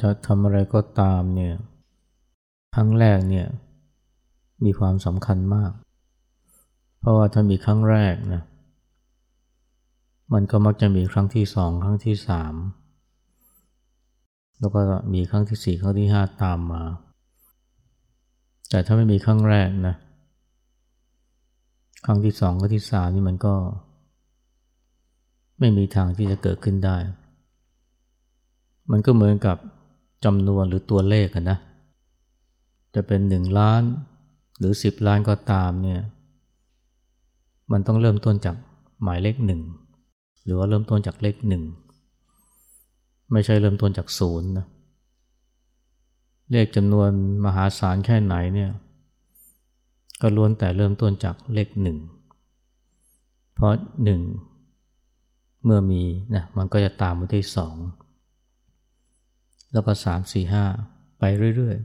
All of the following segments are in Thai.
จะทำอะไรก็ตามเนี่ยครั้งแรกเนี่ยมีความสำคัญมาก เพราะว่าถ้ามีครั้งแรกนะมันก็มักจะมีครั้งที่สองครั้งที่สามแล้วก็มีครั้งที่สี่ครั้งที่ห้าตามมา แต่ถ้าไม่มีครั้งแรกนะครั้งที่สองครั้งที่สามนี่มันก็ ไม่มีทางที่จะเกิดขึ้นได้ มันก็เหมือนกับ จำนวนหรือตัวเลขนะ จะเป็นหนึ่งล้านหรือสิบล้านก็ตามเนี่ยมันต้องเริ่มต้นจากหมายเลขหนึ่งหรือว่าเริ่มต้นจากเลขหนึ่งไม่ใช่เริ่มต้นจากศูนย์นะเลขจำนวนมหาศาลแค่ไหนเนี่ยก็ล้วนแต่เริ่มต้นจากเลขหนึ่งเพราะหนึ่งเมื่อมีนะมันก็จะตามมาที่สอง แล้วก็สามสี่ห้าไปเรื่อย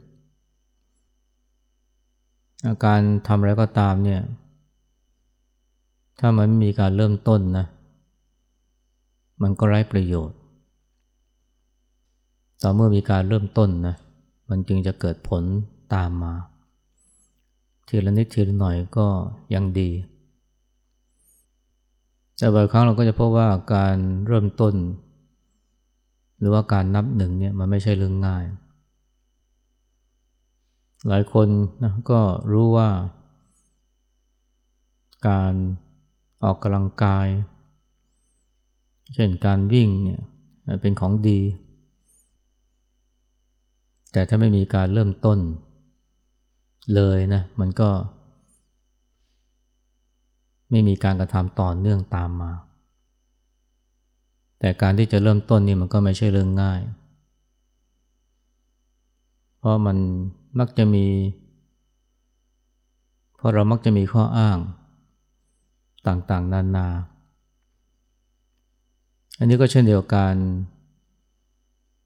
ๆอาการทำอะไรก็ตามเนี่ย ถ้ามันไม่มีการเริ่มต้นนะ มันก็ไร้ประโยชน์ ต่อเมื่อมีการเริ่มต้นนะ มันจึงจะเกิดผลตามมา ทีละนิดทีละหน่อยก็ยังดี แต่บางครั้งเราก็จะพบว่าการเริ่มต้น หรือว่าการนับหนึ่งเนี่ยมันไม่ใช่เรื่องง่าย หลายคนนะก็รู้ว่า การออกกำลังกาย เช่นการวิ่งเนี่ยเป็นของดี แต่ถ้าไม่มีการเริ่มต้นเลยนะมันก็ ไม่มีการกระทำต่อเนื่องตามมา แต่การที่จะเริ่มต้นนี่มันก็ไม่ใช่เรื่องง่าย เพราะมันมักจะมี เพราะเรามักจะมีข้ออ้างต่างๆ นานา อันนี้ก็เช่นเดียวกัน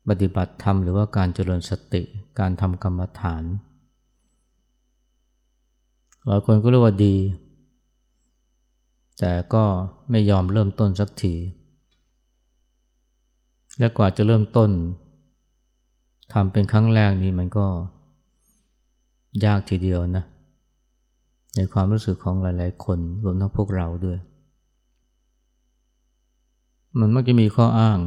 ปฏิบัติธรรมหรือว่าการเจริญสติ การทำกรรมฐานหลายคนก็เรียกว่าดี แต่ก็ไม่ยอมเริ่มต้นสักที และกว่าจะเริ่มต้นทำเป็นครั้งแรกนี้มันก็ยากทีเดียวนะ ในความรู้สึกของหลายๆ คนรวมทั้งพวกเราด้วย มันมักจะมีข้ออ้าง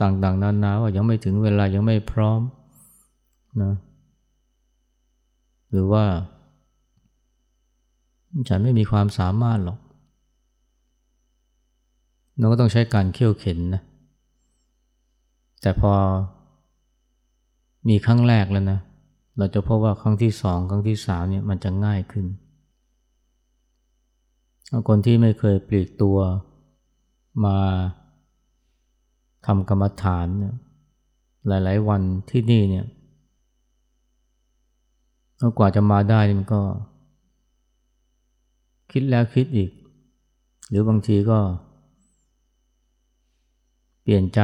ต่างๆ นานาว่ายังไม่ถึงเวลายังไม่พร้อมนะหรือว่า ฉันไม่มีความสามารถหรอกเราก็ต้องใช้การเขี่ยวเข็นนะ แต่พอมีครั้งแรกแล้วนะ เราจะพบว่าครั้งที่สองครั้งที่สามเนี่ยมันจะง่ายขึ้น คนที่ไม่เคยปลีกตัวมาทำกรรมฐานเนี่ยหลาย ๆ วันที่นี่เนี่ยกว่าจะมาได้มันก็ คิดแล้วคิดอีก หรือบางทีก็ เปลี่ยนใจ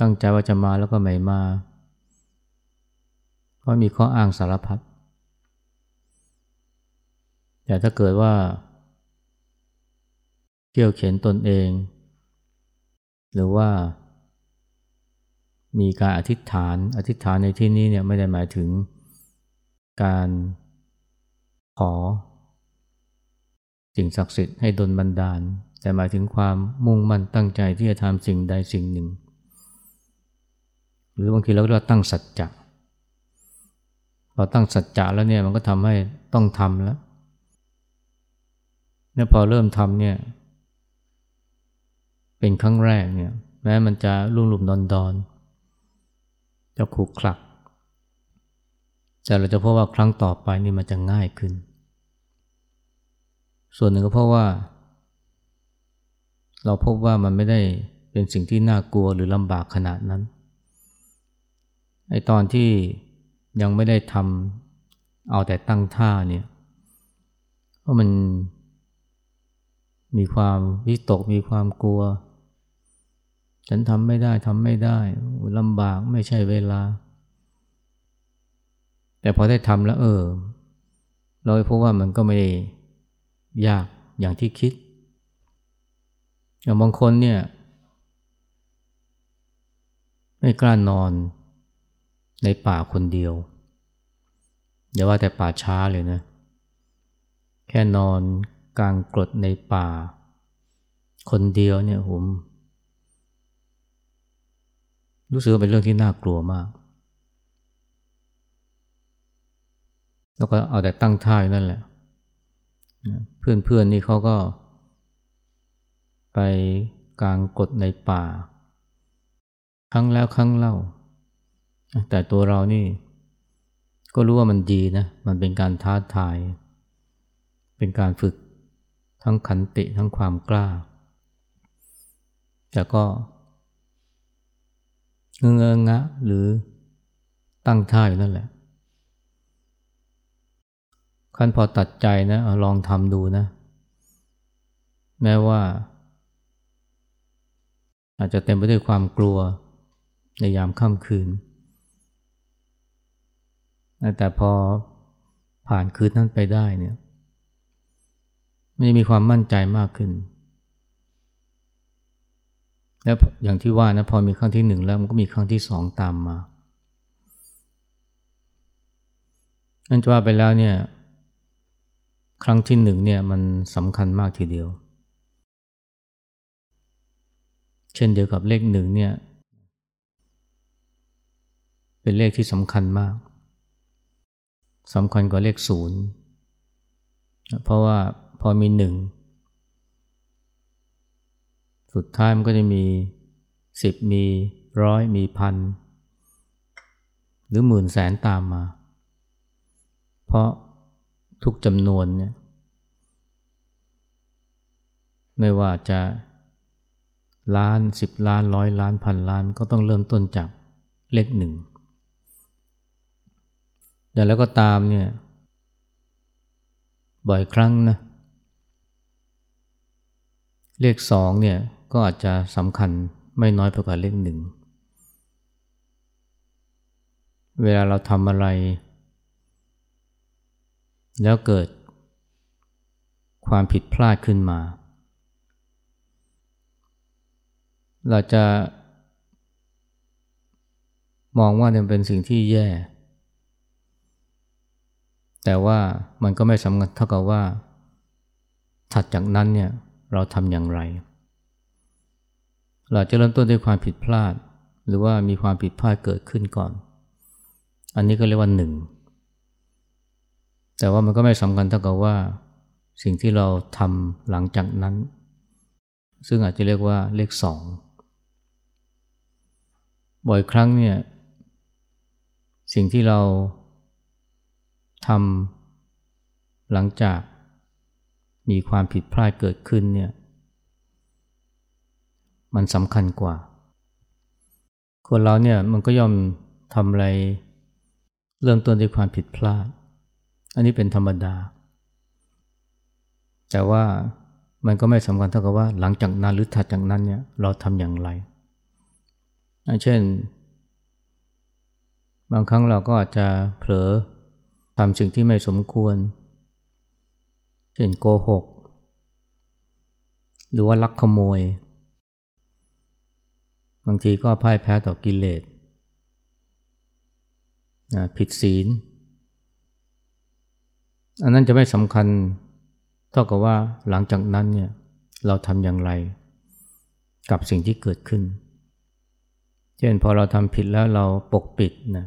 ตั้งใจว่าจะมาแล้วก็ไม่มาเพราะมีข้ออ้างสารพัด แต่ถ้าเกิดว่าเที่ยวเขียนตนเอง หรือว่า มีการอธิษฐาน อธิษฐานในที่นี้เนี่ยไม่ได้หมายถึงการขอ สิ่งศักดิ์สิทธิ์ให้ดลบันดาล แต่หมายถึงความมุ่งมั่นตั้งใจที่จะทำสิ่งใดสิ่งหนึ่ง รือบางทีเราก็ตั้งสัจจะพอตั้งสัจจะแล้วเนี่ยมันก็ทำให้ต้องทำแล้วเนี่ยพอเริ่มทำเนี่ย เป็นครั้งแรกเนี่ย แม้มันจะลุ่มหลุมดอนดอนจะขูกคลัก แต่เราจะพบว่าครั้งต่อไปนี่มันจะง่ายขึ้น ส่วนหนึ่งก็เพราะว่า เราพบว่ามันไม่ได้เป็นสิ่งที่น่ากลัวหรือลำบากขนาดนั้น ไอตอนที่ยังไม่ได้ทำเอาแต่ตั้งท่าเนี่ยเพราะมันมีความวิตกมีความกลัว ฉันทำไม่ได้ทำไม่ได้ลำบากไม่ใช่เวลา แต่พอได้ทำแล้วเออ เราพบว่ามันก็ไม่ยากอย่างที่คิด อย่างบางคนเนี่ย ไม่กล้านอน ในป่าคนเดียว อย่าว่าแต่ป่าช้าเลยนะ แค่นอนกลางกรดในป่า คนเดียวเนี่ยผมรู้สึกว่าเป็นเรื่องที่น่ากลัวมาก แล้วก็เอาแต่ตั้งท่าอยู่นั่นแหละ เพื่อนๆนี่เขาก็ ไปกลางกดในป่า ครั้งแล้วครั้งเล่า แต่ตัวเรานี่ ก็รู้ว่ามันดีนะ มันเป็นการท้าทาย เป็นการฝึกทั้งขันติทั้งความกล้า แต่ก็เงงงะหรือตั้งท่าอยู่นั่นแหละขั้นพอตัดใจนะลองทำดูนะ แม้ว่า อาจจะเต็มไปด้วยความกลัวในยามค่ำคืน แต่พอผ่านคืนนั้นไปได้เนี่ยไมันจะมีความมั่นใจมากขึ้น แล้วอย่างที่ว่านะพอมีครั้งที่หนึ่งแล้วมันก็มีครั้งที่สองตามมานั่นจะว่าไปแล้วเนี่ย ครั้งที่หนึ่งเนี่ยมันสำคัญมากทีเดียว เช่นเดียวกับเลขหนึ่งเนี่ย เป็นเลขที่สำคัญมาก สำคัญกว่าเลขศูนย์เพราะว่าพอมีหนึ่งสุดท้ายมันก็จะมีสิบมีร้อยมีพันหรือหมื่นแสนตามมา เพราะทุกจำนวนเนี่ยไม่ว่าจะล้านสิบล้านร้อยล้านพันล้านก็ต้องเริ่มต้นจากเลขหนึ่ง แต่แล้วก็ตามเนี่ย บ่อยครั้งนะ เลขสองเนี่ยก็อาจจะสำคัญไม่น้อยไปกว่าเลขหนึ่ง เวลาเราทำอะไร แล้วเกิดความผิดพลาดขึ้นมา เราจะมองว่าเนี่ยเป็นสิ่งที่แย่ แต่ว่ามันก็ไม่สำคัญเท่ากับว่าถัดจากนั้นเนี่ยเราทำอย่างไร เราจะเริ่มต้นด้วยความผิดพลาด หรือว่ามีความผิดพลาดเกิดขึ้นก่อน อันนี้ก็เรียกว่าหนึ่งแต่ว่ามันก็ไม่สำคัญเท่ากับว่า สิ่งที่เราทำหลังจากนั้น ซึ่งอาจจะเรียกว่าเลขสองบ่อยครั้งเนี่ยสิ่งที่เรา ทำหลังจากมีความผิดพลาดเกิดขึ้นเนี่ยมันสำคัญกว่า คนเราเนี่ยมันก็ย่อมทำอะไร เริ่มต้นด้วยความผิดพลาด อันนี้เป็นธรรมดา แต่ว่ามันก็ไม่สำคัญเท่ากับว่าหลังจากนั้นหรือถัดจากนั้นเนี่ยเราทำอย่างไร เช่น บางครั้งเราก็อาจจะเผลอ ทำสิ่งที่ไม่สมควร เช่นโกหก หรือว่าลักขโมย บางทีก็พ่ายแพ้ต่อกิเลสผิดศีล อันนั้นจะไม่สำคัญเท่ากับว่าหลังจากนั้นเนี่ยเราทำอย่างไร กับสิ่งที่เกิดขึ้น เช่นพอเราทำผิดแล้วเราปกปิดนะ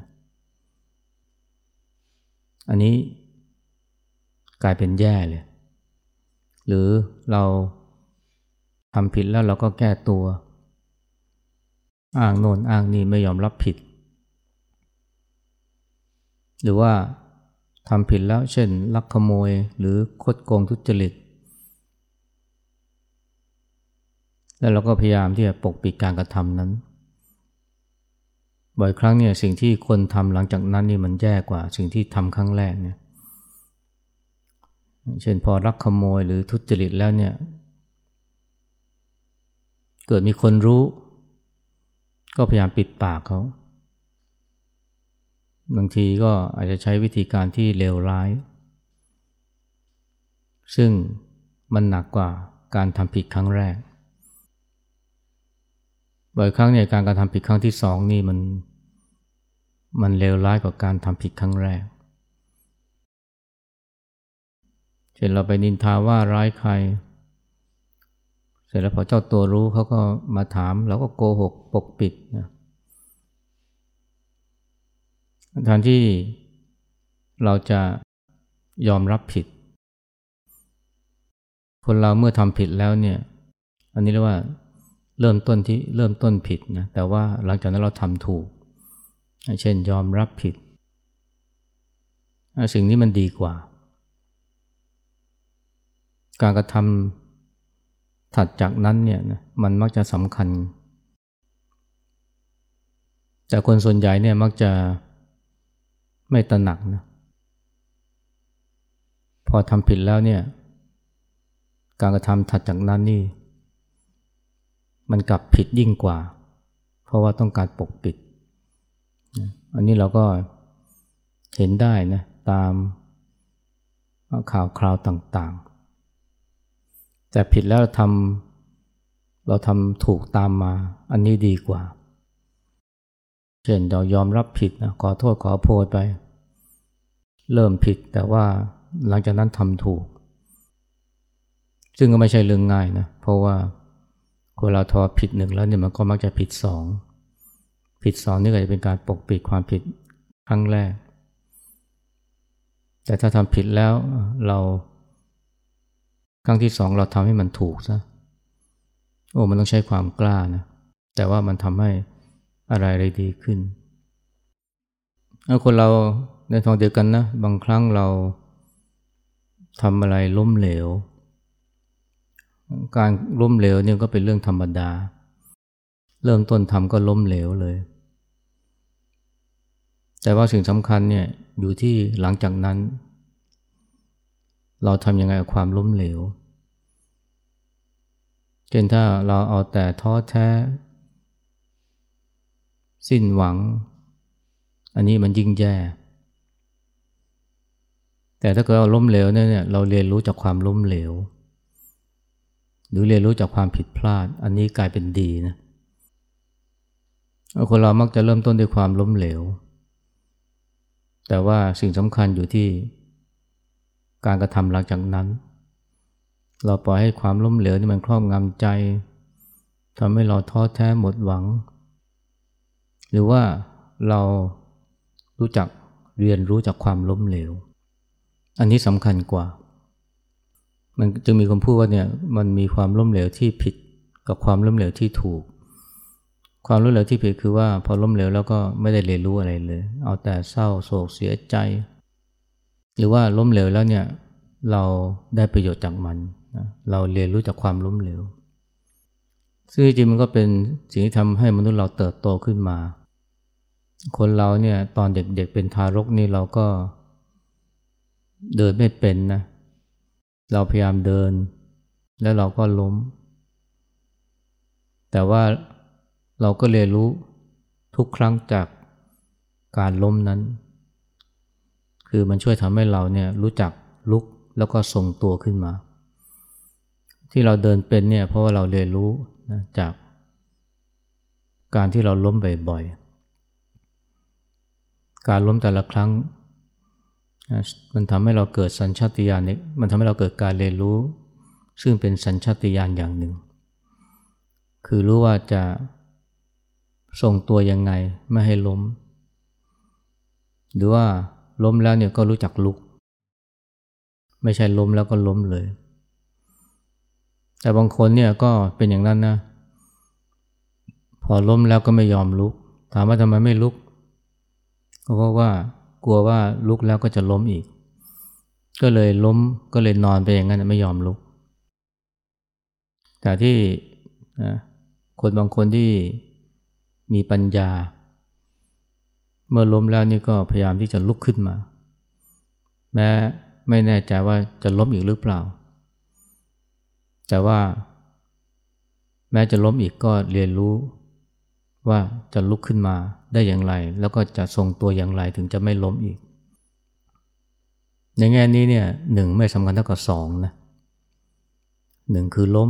อันนี้กลายเป็นแย่เลย หรือเราทำผิดแล้วเราก็แก้ตัว อ้างโน่นอ้างนี่ไม่ยอมรับผิด หรือว่าทำผิดแล้วเช่น ลักขโมยหรือคดโกงทุจริต แล้วเราก็พยายามที่จะปกปิดการกระทำนั้น บ่อยครั้งเนี่ยสิ่งที่คนทำหลังจากนั้นนี่มันแย่กว่าสิ่งที่ทำครั้งแรกเนี่ยเช่นพอลักขโมยหรือทุจริตแล้วเนี่ย เกิดมีคนรู้ ก็พยายามปิดปากเขา บางทีก็อาจจะใช้วิธีการที่เลวร้าย ซึ่งมันหนักกว่าการทำผิดครั้งแรก บ่อยครั้งเนี่ยการการทำผิดครั้งที่สองนี่มันมันเลวร้ายกว่าการทำผิดครั้งแรก เช่นเราไปนินทาว่าร้ายใคร เสร็จแล้วพอเจ้าตัวรู้เขาก็มาถามเราก็โกหกปกปิดนะแทนที่เราจะยอมรับผิด คนเราเมื่อทำผิดแล้วเนี่ย อันนี้เรียกว่า เริ่มต้นที่เริ่มต้นผิดนะแต่ว่าหลังจากนั้นเราทำถูก เช่นยอมรับผิด สิ่งนี้มันดีกว่า การกระทำถัดจากนั้นเนี่ยนะมันมักจะสำคัญ แต่คนส่วนใหญ่เนี่ยมักจะไม่ตระหนักนะพอทำผิดแล้วเนี่ยการกระทำถัดจากนั้นนี่ มันกลับผิดยิ่งกว่า เพราะว่าต้องการปกปิด อันนี้เราก็เห็นได้นะตามข่าวคราวต่างๆ แต่ผิดแล้วทำเราทำถูกตามมา อันนี้ดีกว่า เช่นเรายอมรับผิดนะขอโทษขอโพยไป เริ่มผิดแต่ว่าหลังจากนั้นทำถูก ซึ่งก็ไม่ใช่เรื่องง่ายนะ เพราะว่า คนเราทอผิดหนึ่งแล้วเนี่ยมันก็มักจะผิดสองผิดสองนี่ก็จะเป็นการปกปิดความผิดครั้งแรก แต่ถ้าทำผิดแล้วเรา ครั้งที่สองเราทำให้มันถูกซะโอ้มันต้องใช้ความกล้านะแต่ว่ามันทำให้อะไรอะไรดีขึ้นคนเราในทางเดียวกันนะ บางครั้งเราทำอะไรล้มเหลว การล้มเหลวเนี่ยก็เป็นเรื่องธรรมดา เริ่มต้นทำก็ล้มเหลวเลย แต่ว่าสิ่งสำคัญเนี่ยอยู่ที่หลังจากนั้น เราทำยังไงกับความล้มเหลว เช่นถ้าเราเอาแต่ท้อแท้ สิ้นหวัง อันนี้มันยิ่งแย่ แต่ถ้าเกิดเราล้มเหลวเนี่ยเราเรียนรู้จากความล้มเหลว หรือเรียนรู้จากความผิดพลาด อันนี้กลายเป็นดีนะคนเรามักจะเริ่มต้นด้วยความล้มเหลว แต่ว่าสิ่งสำคัญอยู่ที่การกระทำหลังจากนั้น เราปล่อยให้ความล้มเหลวนี่มันครอบงำใจทำให้เราท้อแท้หมดหวัง หรือว่าเรารู้จักเรียนรู้จากความล้มเหลว อันนี้สำคัญกว่า มันจึงมีคนพูดว่าเนี่ยมันมีความล้มเหลวที่ผิดกับความล้มเหลวที่ถูก ความล้มเหลวที่ผิดคือว่าพอล้มเหลวแล้วก็ไม่ได้เรียนรู้อะไรเลย เอาแต่เศร้าโศกเสียใจ หรือว่าล้มเหลวแล้วเนี่ยเราได้ประโยชน์จากมัน เราเรียนรู้จากความล้มเหลว ซึ่งจริงมันก็เป็นสิ่งที่ทำให้มนุษย์เราเติบโตขึ้นมา คนเราเนี่ยตอนเด็กๆเป็นทารกนี่เราก็เดินไม่เป็นนะเเราพยายามเดิน แล้วเราก็ล้ม แต่ว่าเราก็เรียนรู้ทุกครั้งจากการล้มนั้น คือมันช่วยทำให้เราเนี่ยรู้จักลุกแล้วก็ทรงตัวขึ้นมา ที่เราเดินเป็นเนี่ยเพราะว่าเราเรียนรู้นะจากการที่เราล้มบ่อยๆ การล้มแต่ละครั้ง มันทำให้เราเกิดสัญชาติญาณมันทำให้เราเกิดการเรียนรู้ ซึ่งเป็นสัญชาติญาณอย่างหนึ่ง คือรู้ว่าจะทรงตัวยังไงไม่ให้ล้ม หรือว่าล้มแล้วเนี่ยก็รู้จักลุก ไม่ใช่ล้มแล้วก็ล้มเลย แต่บางคนเนี่ยก็เป็นอย่างนั้นนะ พอล้มแล้วก็ไม่ยอมลุก ถามว่าทำไมไม่ลุก ก็เพราะว่า กลัวว่าลุกแล้วก็จะล้มอีก ก็เลยล้มก็เลยนอนไปอย่างนั้นไม่ยอมลุก แต่ที่คนบางคนที่มีปัญญา เมื่อล้มแล้วนี่ก็พยายามที่จะลุกขึ้นมา แม้ไม่แน่ใจว่าจะล้มอีกหรือเปล่า แต่ว่า แม้จะล้มอีกก็เรียนรู้ ว่าจะลุกขึ้นมาได้อย่างไร แล้วก็จะทรงตัวอย่างไรถึงจะไม่ล้มอีก ในแง่นี้เนี่ยหนึ่งไม่สำคัญเท่ากับสองนะหนึ่งคือล้ม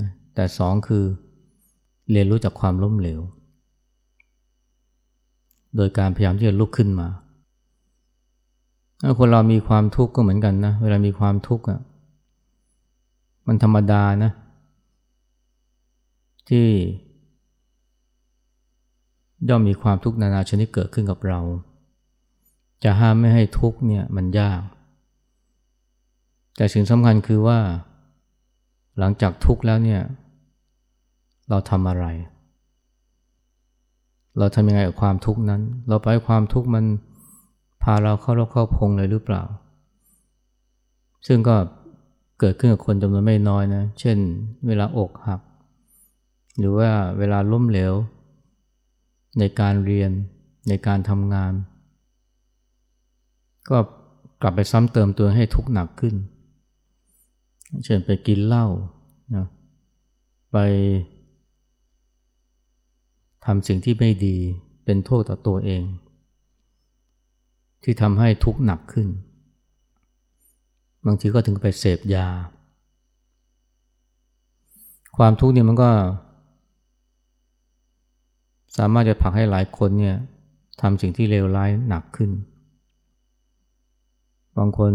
นะแต่สองคือเรียนรู้จากความล้มเหลว โดยการพยายามที่จะลุกขึ้นมาถ้าคนเรามีความทุกข์ก็เหมือนกันนะ เวลามีความทุกข์อะมันธรรมดานะ ที่ ย่อมมีความทุกข์นานาชนิดเกิดขึ้นกับเรา จะห้ามไม่ให้ทุกข์เนี่ยมันยาก แต่สิ่งสำคัญคือว่า หลังจากทุกข์แล้วเนี่ย เราทำอะไร เราทำยังไงกับความทุกข์นั้น เราไปความทุกข์มันพาเราเข้ารกเข้าพงเลยหรือเปล่า ซึ่งก็เกิดขึ้นกับคนจำนวนไม่น้อยนะ เช่น เวลาอกหัก หรือว่าเวลาล้มเหลว ในการเรียนในการทำงาน ก็กลับไปซ้ำเติมตัวให้ทุกข์หนักขึ้น เช่นไปกินเหล้านะไปทำสิ่งที่ไม่ดีเป็นโทษต่อตัวเอง ที่ทำให้ทุกข์หนักขึ้น บางทีก็ถึงไปเสพยา ความทุกข์เนี่ยมันก็ สามารถจะผลักให้หลายคนเนี่ยทำสิ่งที่เลวร้ายหนักขึ้น บางคน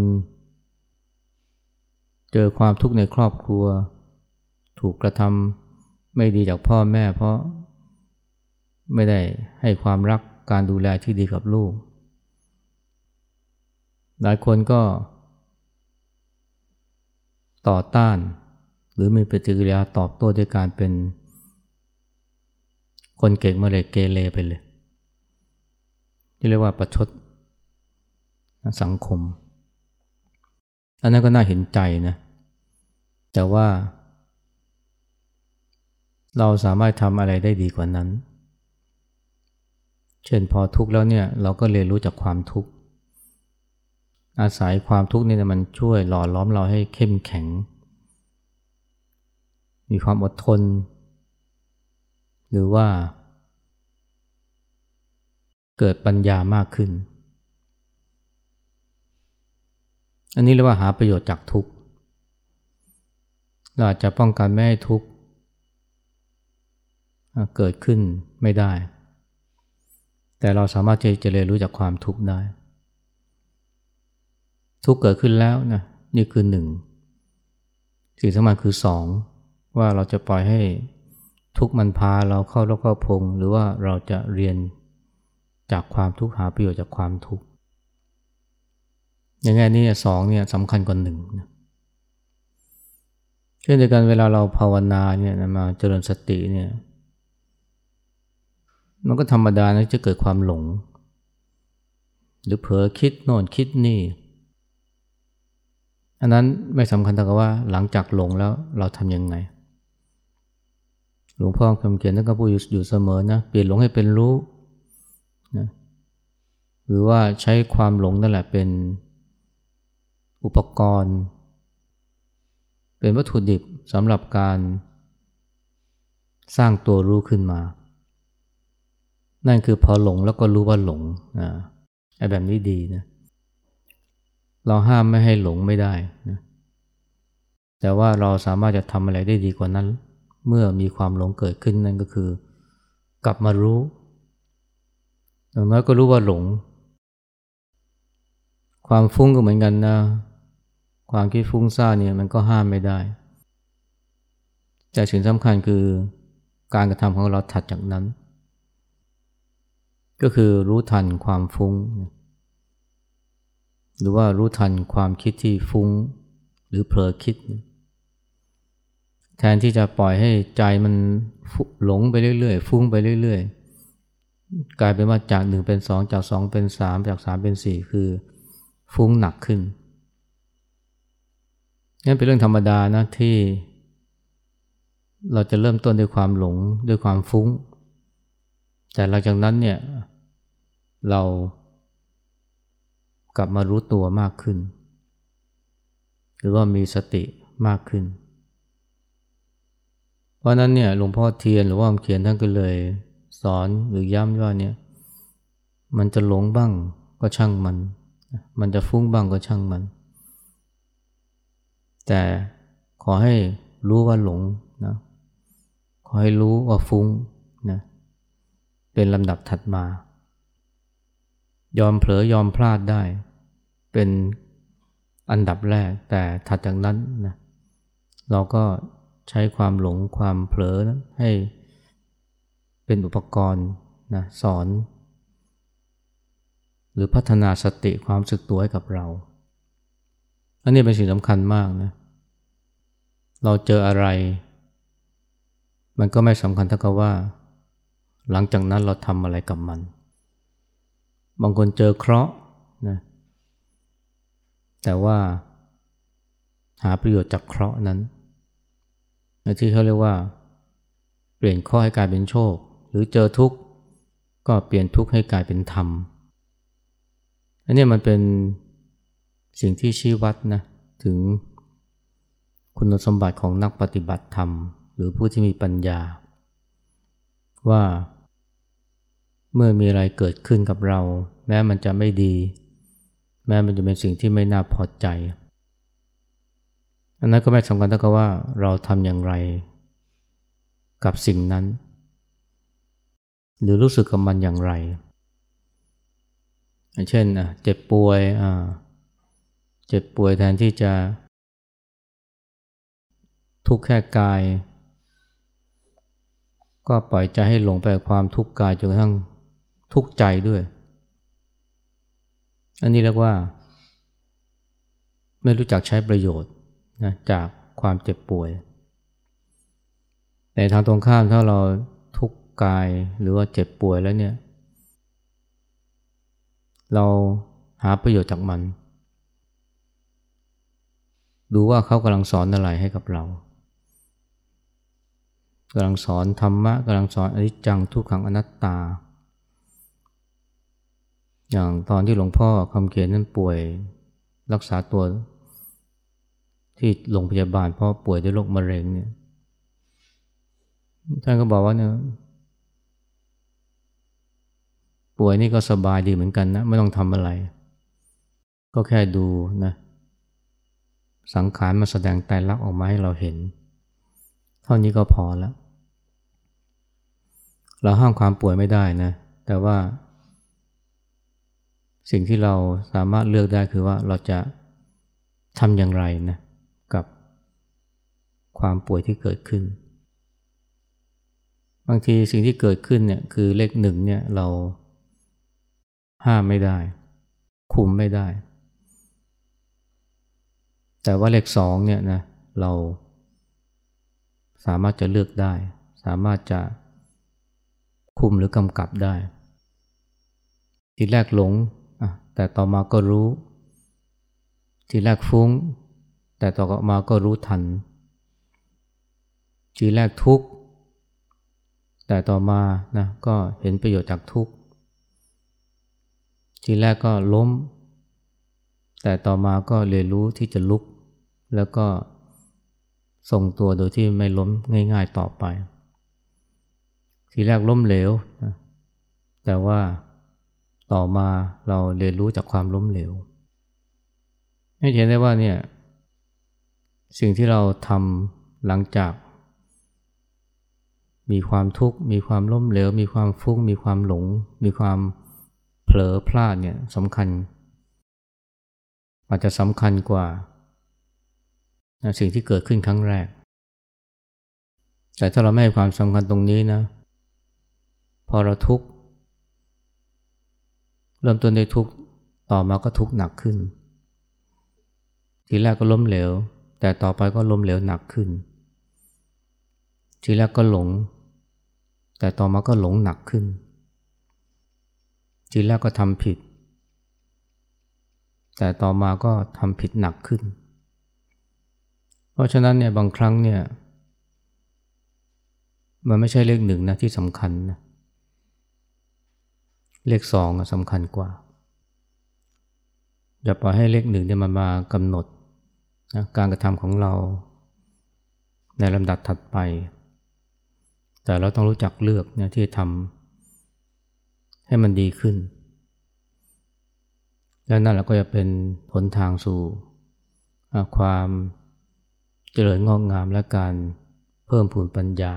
เจอความทุกข์ในครอบครัว ถูกกระทำไม่ดีจากพ่อแม่เพราะ ไม่ได้ให้ความรักการดูแลที่ดีกับลูก หลายคนก็ ต่อต้าน หรือมีปฏิกิริยาตอบโต้ด้วยการเป็น คนเก่งมาเลยเกเรไปเลยที่เรียกว่าประชดสังคม อันนั้นก็น่าเห็นใจนะ แต่ว่า เราสามารถทำอะไรได้ดีกว่านั้น เช่นพอทุกข์แล้วเนี่ย เราก็เรียนรู้จากความทุกข์อาศัยความทุกข์นี่มันช่วยหล่อล้อมเราให้เข้มแข็ง มีความอดทน หรือว่า เกิดปัญญามากขึ้น อันนี้เรียกว่าหาประโยชน์จากทุกข์เราอาจจะป้องกันไม่ให้ทุกข์เกิดขึ้นไม่ได้ แต่เราสามารถจะเรียนรู้จากความทุกข์ได้ ทุกข์เกิดขึ้นแล้วนะนี่คือหนึ่งสิ่งสำคัญคือสองว่าเราจะปล่อยให้ ทุกมันพาเราเข้าแล้วก็พง หรือว่าเราจะเรียนจากความทุกข์หาประโยชน์จากความทุกข์อย่างไงนี่สองเนี่ยสำคัญกว่าหนึ่งเช่นเดียวกันเวลาเราภาวนาเนี่ยมาเจริญสติเนี่ยมันก็ธรรมดานะจะเกิดความหลง หรือเผลอคิดโน่นคิดนี่ อันนั้นไม่สำคัญแต่ว่าหลังจากหลงแล้วเราทำยังไง หลวงพ่อคำเขียนท่านก็พูดอยู่เสมอนะเปลี่ยนหลงให้เป็นรู้นะหรือว่าใช้ความหลงนั่นแหละเป็นอุปกรณ์ เป็นวัตถุดิบสำหรับการสร้างตัวรู้ขึ้นมา นั่นคือพอหลงแล้วก็รู้ว่าหลงนะไอ้แบบนี้ดีนะ เราห้ามไม่ให้หลงไม่ได้นะ แต่ว่าเราสามารถจะทำอะไรได้ดีกว่านั้น เมื่อมีความหลงเกิดขึ้นนั่นก็คือ กลับมารู้ อย่างน้อยก็รู้ว่าหลง ความฟุ้งก็เหมือนกันนะ ความคิดฟุ้งซ่านเนี่ยมันก็ห้ามไม่ได้ แต่สิ่งสำคัญคือการกระทำของเราถัดจากนั้น ก็คือรู้ทันความฟุ้ง หรือว่ารู้ทันความคิดที่ฟุ้ง หรือเผลอคิด แทนที่จะปล่อยให้ใจมันหลงไปเรื่อยๆ ฟุ้งไปเรื่อยๆ กลายเป็นว่าจากหนึ่งเป็นสองจากสองเป็นสามจากสามเป็นสี่คือฟุ้งหนักขึ้นนั่นเป็นเรื่องธรรมดานะที่ เราจะเริ่มต้นด้วยความหลงด้วยความฟุ้ง แต่หลังจากนั้นเนี่ยเรากลับมารู้ตัวมากขึ้น หรือว่ามีสติมากขึ้น เพราะนั้นเนี่ยหลวงพ่อเทียนหรือว่าเขียนท่านก็เลย สอนหรือย้ำว่าเนี่ยมันจะหลงบ้างก็ช่างมัน มันจะฟุ้งบ้างก็ช่างมัน แต่ขอให้รู้ว่าหลงนะขอให้รู้ว่าฟุ้งนะเป็นลำดับถัดมา ยอมเผลอยอมพลาดได้ เป็นอันดับแรกแต่ถัดจากนั้นนะเราก็ ใช้ความหลงความเผลอนะให้เป็นอุปกรณ์นะสอน หรือพัฒนาสติความสึกตัวให้กับเรา อันนี้เป็นสิ่งสำคัญมากนะเราเจออะไร มันก็ไม่สำคัญเท่ากับว่า หลังจากนั้นเราทำอะไรกับมัน บางคนเจอเคราะห์นะแต่ว่าหาประโยชน์จากเคราะห์นั้น ที่เขาเรียกว่า เปลี่ยนข้อให้กลายเป็นโชค หรือเจอทุกข์ก็เปลี่ยนทุกข์ให้กลายเป็นธรรม อันนี้มันเป็นสิ่งที่ชี้วัดนะถึงคุณสมบัติของนักปฏิบัติธรรม หรือผู้ที่มีปัญญา ว่า เมื่อมีอะไรเกิดขึ้นกับเรา แม้มันจะไม่ดี แม้มันจะเป็นสิ่งที่ไม่น่าพอใจ อันนั้นก็ไม่สำคัญเท่ากับว่าเราทำอย่างไรกับสิ่งนั้น หรือรู้สึกกับมันอย่างไร เช่นเจ็บป่วยเจ็บป่วยแทนที่จะ ทุกข์แค่กาย ก็ปล่อยใจให้หลงไปความทุกข์กายจนกระทั่งทุกข์ใจด้วย อันนี้เรียกว่า ไม่รู้จักใช้ประโยชน์ นะจากความเจ็บป่วย ในทางตรงข้ามถ้าเราทุกข์กายหรือว่าเจ็บป่วยแล้วเนี่ย เราหาประโยชน์จากมัน ดูว่าเขากำลังสอนอะไรให้กับเรากำลังสอนธรรมะกำลังสอนอนิจจังทุกขังอนัตตา อย่างตอนที่หลวงพ่อคำเขียนนั้นป่วยรักษาตัว ที่โรงพยาบาลเพราะป่วยด้วยโรคมะเร็งเนี่ยท่านก็บอกว่าเนี่ยป่วยนี่ก็สบายดีเหมือนกันนะ ไม่ต้องทำอะไร ก็แค่ดูนะ สังขารมาแสดงไตรลักษณ์ออกมาให้เราเห็น เท่านี้ก็พอแล้ว เราห้ามความป่วยไม่ได้นะ แต่ว่า สิ่งที่เราสามารถเลือกได้คือว่าเราจะทำอย่างไรนะกับ ความป่วยที่เกิดขึ้น บางทีสิ่งที่เกิดขึ้นเนี่ยคือเลขหนึ่งเนี่ยเราห้ามไม่ได้ คุมไม่ได้ แต่ว่าเลขสองเนี่ยนะเราสามารถจะเลือกได้ สามารถจะคุมหรือกำกับได้ ทีแรกหลงแต่ต่อมาก็รู้ ทีแรกฟุ้ง แต่ต่อมาก็รู้ทัน ทีแรกทุกข์ แต่ต่อมานะก็เห็นประโยชน์จากทุกข์ ทีแรกก็ล้ม แต่ต่อมาก็เรียนรู้ที่จะลุก แล้วก็ทรงตัวโดยที่ไม่ล้มง่าย ๆต่อไป ทีแรกล้มเหลวนะแต่ว่าต่อมาเราเรียนรู้จากความล้มเหลว ให้เห็นได้ว่าเนี่ยสิ่งที่เราทำหลังจาก มีความทุกข์ มีความล้มเหลว มีความฟุ้ง มีความหลง มีความเผลอพลาดเนี่ยสำคัญ อาจจะสำคัญกว่า สิ่งที่เกิดขึ้นครั้งแรก แต่ถ้าเราไม่ให้ความสำคัญตรงนี้นะ พอเราทุกข์ เริ่มต้นด้วยทุกข์ ต่อมาก็ทุกข์หนักขึ้น ทีแรกก็ล้มเหลว แต่ต่อไปก็ล้มเหลวหนักขึ้นทีแรกก็หลง แต่ต่อมาก็หลงหนักขึ้น ทีแรกก็ทำผิด แต่ต่อมาก็ทำผิดหนักขึ้น เพราะฉะนั้นเนี่ยบางครั้งเนี่ยมันไม่ใช่เลขหนึ่งนะที่สำคัญนะเลขสองสำคัญกว่า อย่าปล่อยให้เลขหนึ่งเนี่ยมันมากำหนดนะการกระทำของเราในลำดับถัดไป แต่เราต้องรู้จักเลือกเนี่ยที่ทำให้มันดีขึ้น แล้วนั่นแหละก็จะเป็นผลทางสู่ความเจริญงอกงามและการเพิ่มพูนปัญญา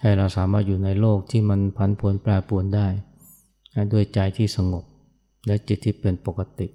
ให้เราสามารถอยู่ในโลกที่มันพันผวนแปรปรวนได้ ด้วยใจที่สงบและจิตที่เป็นปกติ